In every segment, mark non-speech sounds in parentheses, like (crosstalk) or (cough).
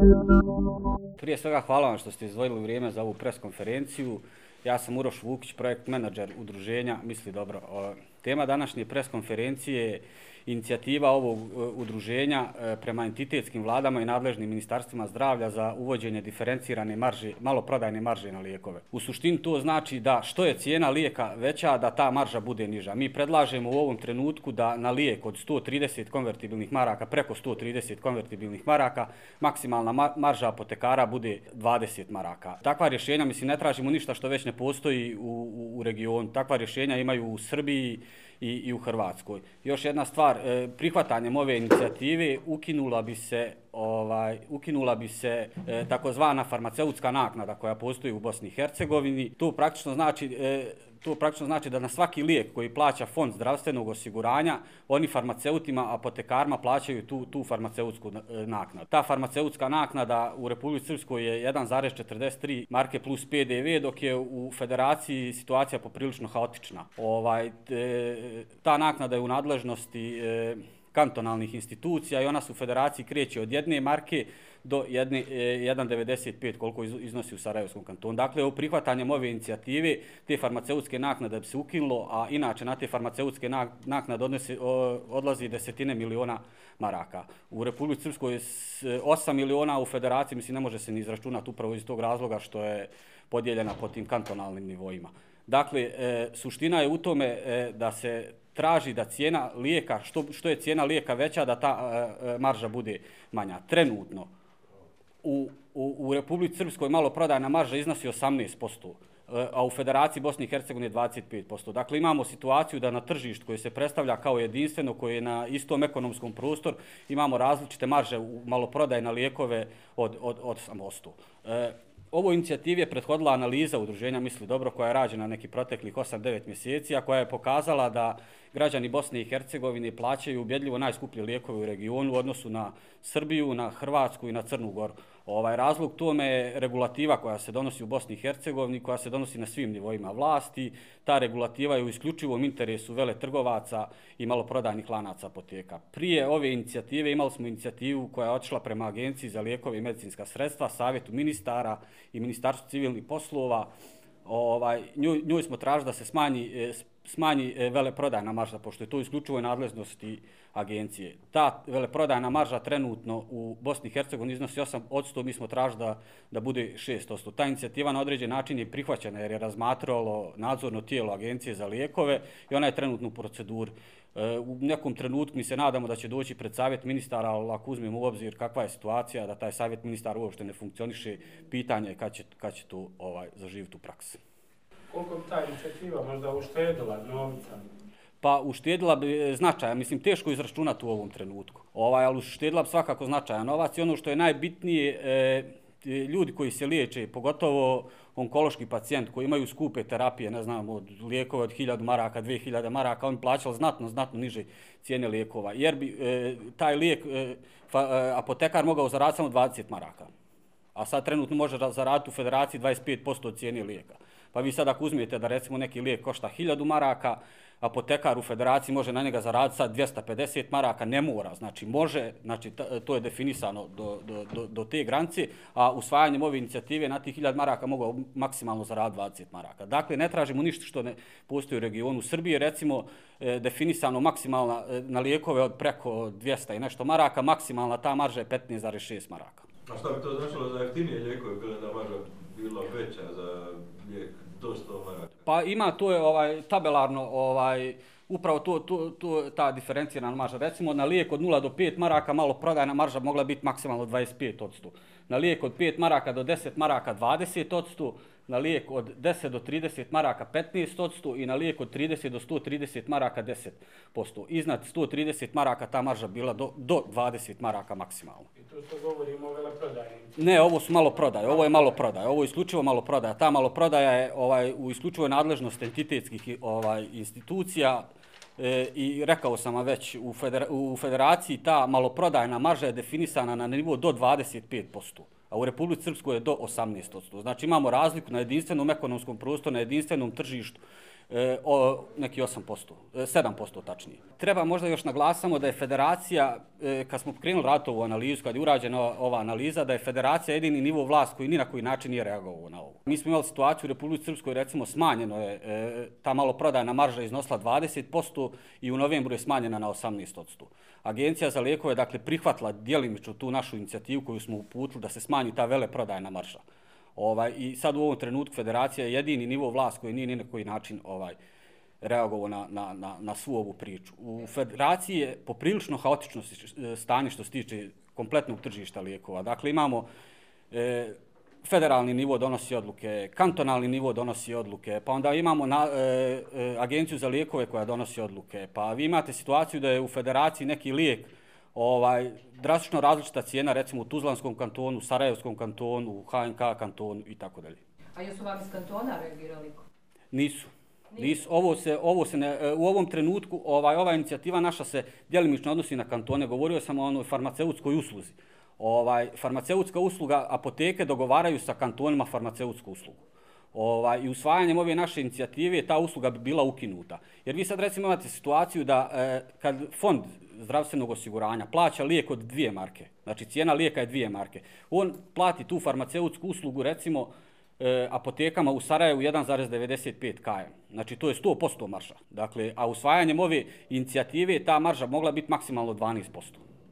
Thank you. Prije svega hvala vam što ste izdvojili vrijeme za ovu preskonferenciju. Ja sam Uroš Vukić, projekt menadžer udruženja Misli dobro. Tema današnje preskonferencije je inicijativa ovog e, udruženja e, prema entitetskim vladama i nadležnim ministarstvima zdravlja za uvođenje diferencirane marže, maloprodajne marže na lijekove. U suštini to znači da što je cijena lijeka veća, da ta marža bude niža. Mi predlažemo u ovom trenutku da na lijek od 130 konvertibilnih maraka, preko 130 konvertibilnih maraka, maksimalna marža apotekara bude 20 maraka. Takva rješenja, mislim, ne tražimo ništa što već ne postoji u, u, u regionu. Takva rješenja imaju u Srbiji, i, i u Hrvatskoj. Još jedna stvar, e, prihvatanjem ove inicijative ukinula bi se ovaj ukinula bi se e, takozvana farmaceutska naknada koja postoji u Bosni i Hercegovini. To praktično znači e, to praktično znači da na svaki lijek koji plaća fond zdravstvenog osiguranja, oni farmaceutima, apotekarima plaćaju tu, tu farmaceutsku e, naknadu. Ta farmaceutska naknada u Republike Srpskoj je 1,43 marke plus PDV, dok je u federaciji situacija poprilično haotična. Ovaj, te, ta naknada je u nadležnosti e, kantonalnih institucija i ona su u federaciji kreće od jedne marke do 1,95 e, koliko iznosi u Sarajevskom kantonu. Dakle, u prihvatanjem ove inicijative te farmaceutske naknade bi se ukinulo, a inače na te farmaceutske naknade odnesi, odlazi desetine miliona maraka. U Republike Srpskoj je 8 miliona, u federaciji mislim ne može se ni izračunati upravo iz tog razloga što je podijeljena po tim kantonalnim nivoima. Dakle, e, suština je u tome e, da se traži da cijena lijeka, što, što je cijena lijeka veća, da ta e, e marža bude manja. Trenutno, u, u, u Republici Srpskoj malo prodajna marža iznosi 18%, e, a u Federaciji Bosne i Hercegovine 25%. Dakle, imamo situaciju da na tržištu koje se predstavlja kao jedinstveno, koje je na istom ekonomskom prostoru, imamo različite marže u maloprodajne lijekove od, od, od 8%. E, Ovo inicijativi je prethodila analiza udruženja Misli dobro koja je rađena neki proteklih 8-9 mjeseci, a koja je pokazala da građani Bosne i Hercegovine plaćaju ubjedljivo najskuplje lijekove u regionu u odnosu na Srbiju, na Hrvatsku i na Crnu Goru. Ovaj razlog tome je regulativa koja se donosi u Bosni i Hercegovini, koja se donosi na svim nivoima vlasti. Ta regulativa je u isključivom interesu vele trgovaca i maloprodajnih lanaca apoteka. Prije ove inicijative imali smo inicijativu koja je otišla prema Agenciji za lijekove i medicinska sredstva, Savjetu ministara i Ministarstvu civilnih poslova. Ovaj, nju, nju smo tražili da se smanji, e, smanji e, veleprodajna marža, pošto je to isključivo nadležnosti agencije. Ta veleprodajna marža trenutno u Bosni i Hercegovini iznosi 8%, mi smo tražili da, da bude 6%. Ta inicijativa na određen način je prihvaćena jer je razmatralo nadzorno tijelo agencije za lijekove i ona je trenutno u proceduri. E, u nekom trenutku mi se nadamo da će doći pred savjet ministara, ali ako uzmemo u obzir kakva je situacija, da taj savjet ministara uopšte ne funkcioniše, pitanje je kad će, kad će to ovaj, zaživiti u praksi. Koliko bi ta inicijativa možda uštedila novca? Pa uštedila bi e, značaja, mislim teško izračunati u ovom trenutku. Ovaj, ali uštedila bi svakako značaja novac i ono što je najbitnije, e, e, ljudi koji se liječe, pogotovo onkološki pacijent koji imaju skupe terapije, ne znam, od lijekova od 1000 maraka, 2000 maraka, on plaćali znatno, znatno niže cijene lijekova. Jer bi e, taj lijek e, fa, e, apotekar mogao zaraditi samo 20 maraka. A sad trenutno može zaraditi u federaciji 25% od cijene lijeka. Pa vi sad ako uzmijete da recimo neki lijek košta 1000 maraka, apotekar u federaciji može na njega zaraditi sad 250 maraka, ne mora, znači može, znači to je definisano do, do, do, do te granice, a usvajanjem ove inicijative na tih 1000 maraka mogu maksimalno zaraditi 20 maraka. Dakle, ne tražimo ništa što ne postoji u regionu Srbije, recimo e, definisano maksimalna e, na lijekove od preko 200 i nešto maraka, maksimalna ta marža je 15,6 maraka. A šta bi to značilo za jeftinije lijekove, bila da marža bila veća za lijek? Pa ima to je ovaj tabelarno ovaj upravo to, to, to ta diferencirana marža. Recimo na lijek od 0 do 5 maraka malo prodajna marža mogla biti maksimalno 25%. Na lijek od 5 maraka do 10 maraka 20%, na lijek od 10 do 30 maraka 15% i na lijek od 30 do 130 maraka 10%. Iznad 130 maraka ta marža bila do, do 20 maraka maksimalno. I to što govorimo o veleprodaju? Ne, ovo su malo prodaje, ovo je malo prodaje, ovo je isključivo malo prodaja. Ta malo prodaja je ovaj, u isključivoj nadležnosti entitetskih ovaj, institucija e, i rekao sam već, u, federa, u federaciji ta maloprodajna marža je definisana na nivou do 25% a u Republici Srpskoj je do 18%. Znači imamo razliku na jedinstvenom ekonomskom prostoru, na jedinstvenom tržištu e, o, neki 8%, e, 7% tačnije. Treba možda još naglasamo da je federacija, e, kad smo krenuli ratovu analizu, kad je urađena ova analiza, da je federacija jedini nivo vlast koji ni na koji način nije reagovao na ovo. Mi smo imali situaciju u Republici Srpskoj, recimo smanjeno je, e, ta maloprodajna marža iznosila 20% i u novembru je smanjena na 18%. Agencija za lijekove dakle, prihvatila djelimično tu našu inicijativu koju smo uputili da se smanji ta veleprodajna marža. Ovaj, I sad u ovom trenutku federacija je jedini nivo vlast koji nije ni na koji način ovaj, reagovao na, na, na, na svu ovu priču. U federaciji je poprilično haotično stanje što se tiče kompletnog tržišta lijekova. Dakle, imamo e, federalni nivo donosi odluke, kantonalni nivo donosi odluke, pa onda imamo na, e, e, agenciju za lijekove koja donosi odluke, pa vi imate situaciju da je u federaciji neki lijek ovaj, drastično različita cijena, recimo u Tuzlanskom kantonu, Sarajevskom kantonu, HNK kantonu i tako dalje. A jesu vam iz kantona reagirali? Nisu. Nisu. Ovo se, ovo se ne, e, u ovom trenutku, ovaj, ova inicijativa naša se djelimično odnosi na kantone. Govorio sam o onoj farmaceutskoj usluzi. Ovaj, farmaceutska usluga, apoteke dogovaraju sa kantonima farmaceutsku uslugu. Ovaj, I usvajanjem ove naše inicijative ta usluga bi bila ukinuta. Jer vi sad recimo imate situaciju da e, kad fond zdravstvenog osiguranja plaća lijek od dvije marke, znači cijena lijeka je dvije marke, on plati tu farmaceutsku uslugu recimo e, apotekama u Sarajevu 1,95 km. Znači to je 100% marža. Dakle, a usvajanjem ove inicijative ta marža mogla biti maksimalno 12%.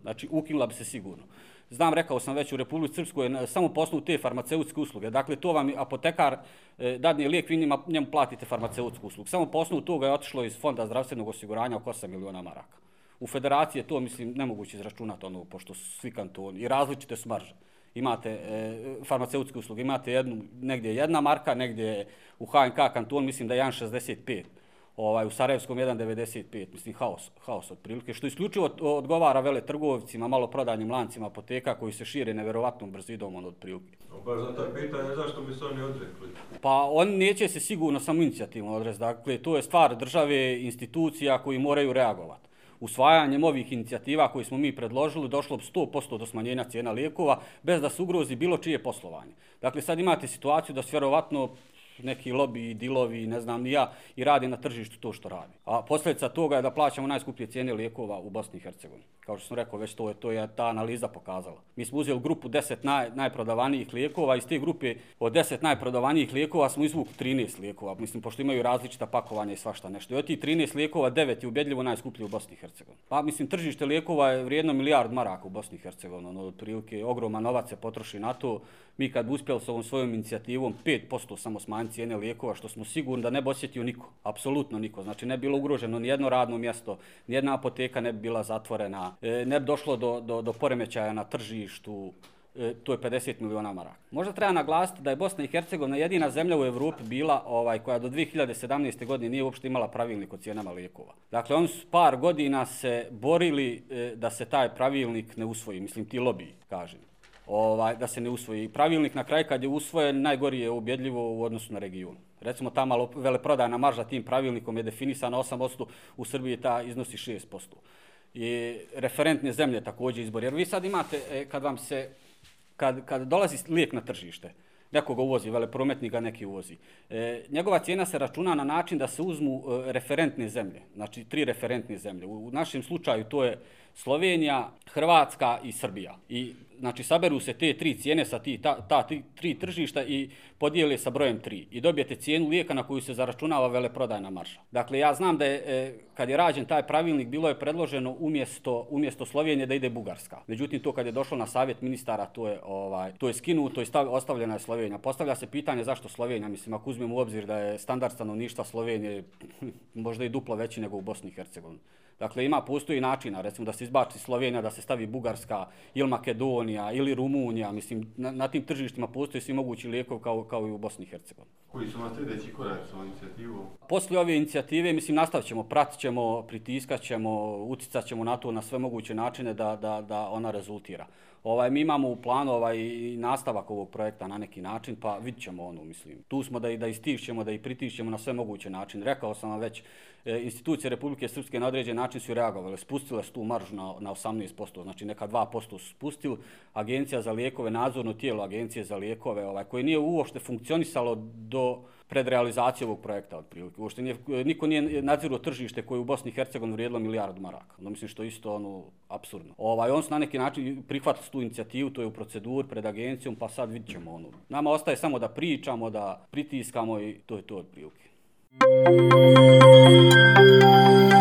Znači ukinula bi se sigurno. Znam, rekao sam već u Republici Srpskoj, samo poslu te farmaceutske usluge. Dakle, to vam apotekar e, dadne lijek, vi njima, njemu platite farmaceutsku uslugu. Samo poslu toga je otišlo iz Fonda zdravstvenog osiguranja oko 8 miliona maraka. U federaciji je to, mislim, nemoguće izračunati, ono, pošto su svi kantoni i različite su marže. Imate e, farmaceutske usluge, imate jednu, negdje jedna marka, negdje u HNK kanton, mislim da je 1,65 ovaj, u Sarajevskom 1,95, mislim, haos, haos od prilike, što isključivo odgovara vele trgovcima, malo prodajnim lancima apoteka koji se šire neverovatnom brzinom od prilike. Pa za ta pitanje, zašto bi se oni odrekli? Pa on neće se sigurno samo inicijativno odrez, dakle, to je stvar države, institucija koji moraju reagovati. Usvajanjem ovih inicijativa koje smo mi predložili, došlo bi 100% do smanjenja cijena lijekova, bez da se ugrozi bilo čije poslovanje. Dakle, sad imate situaciju da se vjerovatno neki lobby, dilovi, ne znam ni ja, i radi na tržištu to što radi. A posljedica toga je da plaćamo najskuplje cijene lijekova u Bosni i Hercegovini. Kao što sam rekao, već to je, to je ta analiza pokazala. Mi smo uzeli grupu 10 naj, najprodavanijih lijekova, iz te grupe od 10 najprodavanijih lijekova smo izvukli 13 lijekova, mislim, pošto imaju različita pakovanja i svašta nešto. I od tih 13 lijekova, 9 je ubedljivo najskuplji u Bosni i Hercegovini. Pa, mislim, tržište lijekova je vrijedno milijard maraka u Bosni i Hercegovini. Ono, otprilike, ogroman novac se potroši na to. Mi kad uspjeli s ovom svojom inicijativom 5% samo smanjiti cijene lijekova, što smo sigurni da ne bi osjetio niko, apsolutno niko. Znači ne bi bilo ugroženo ni jedno radno mjesto, ni jedna apoteka ne bi bila zatvorena, e, ne bi došlo do, do, do poremećaja na tržištu, e, to je 50 miliona maraka. Možda treba naglasiti da je Bosna i Hercegovina jedina zemlja u Evropi bila ovaj koja do 2017. godine nije uopšte imala pravilnik o cijenama lijekova. Dakle, oni su par godina se borili e, da se taj pravilnik ne usvoji, mislim ti lobiji, kažem ovaj, da se ne usvoji. Pravilnik na kraju kad je usvojen, najgori je ubjedljivo u odnosu na region. Recimo, ta malo veleprodajna marža tim pravilnikom je definisana 8%, u Srbiji ta iznosi 6%. I referentne zemlje također izbor. Jer vi sad imate, e, kad vam se, kad, kad dolazi lijek na tržište, nekog uvozi, veleprometnik ga neki uvozi. E, njegova cijena se računa na način da se uzmu e, referentne zemlje, znači tri referentne zemlje. U, u našem slučaju to je Slovenija, Hrvatska i Srbija. I znači saberu se te tri cijene sa ti, ta, ta tri, tri tržišta i podijele sa brojem tri. I dobijete cijenu lijeka na koju se zaračunava veleprodajna marša. Dakle, ja znam da je, e, kad je rađen taj pravilnik, bilo je predloženo umjesto, umjesto Slovenije da ide Bugarska. Međutim, to kad je došlo na savjet ministara, to je, ovaj, to je skinuto i stav, ostavljena je Slovenija. Postavlja se pitanje zašto Slovenija. Mislim, ako uzmemo u obzir da je standard stanovništva Slovenije (laughs) možda i duplo veći nego u Bosni i Hercegovini. Dakle, ima postoji načina, recimo da se izbači Slovenija, da se stavi Bugarska ili Makedonija ili Rumunija, mislim, na, na tim tržištima postoji svi mogući lijekov kao, kao i u Bosni i Hercegovini. Koji su vam sljedeći korak sa ovom inicijativom? Poslije ove inicijative, mislim, nastavit ćemo, pratit ćemo, pritiskat ćemo, uticat ćemo na to na sve moguće načine da, da, da ona rezultira. Ovaj, mi imamo u planu ovaj, nastavak ovog projekta na neki način, pa vidit ćemo ono, mislim. Tu smo da, i, da istišćemo, da i pritišćemo na sve moguće načine. Rekao sam vam već, e, institucije Republike Srpske na određen način su reagovali, spustile su tu maržu na, na 18%, znači neka 2% su spustili. Agencija za lijekove, nadzorno tijelo Agencije za lijekove, ovaj, koje nije uopšte funkcionisalo do pred realizaciju ovog projekta otprilike. Uopšte nije, niko nije nadziruo tržište koje u Bosni i Hercegovini vrijedilo milijardu maraka. Ono mislim što je isto ono apsurdno. Ovaj on su na neki način prihvatili tu inicijativu, to je u proceduri pred agencijom, pa sad vidjet ćemo ono. Nama ostaje samo da pričamo, da pritiskamo i to je to otprilike. Thank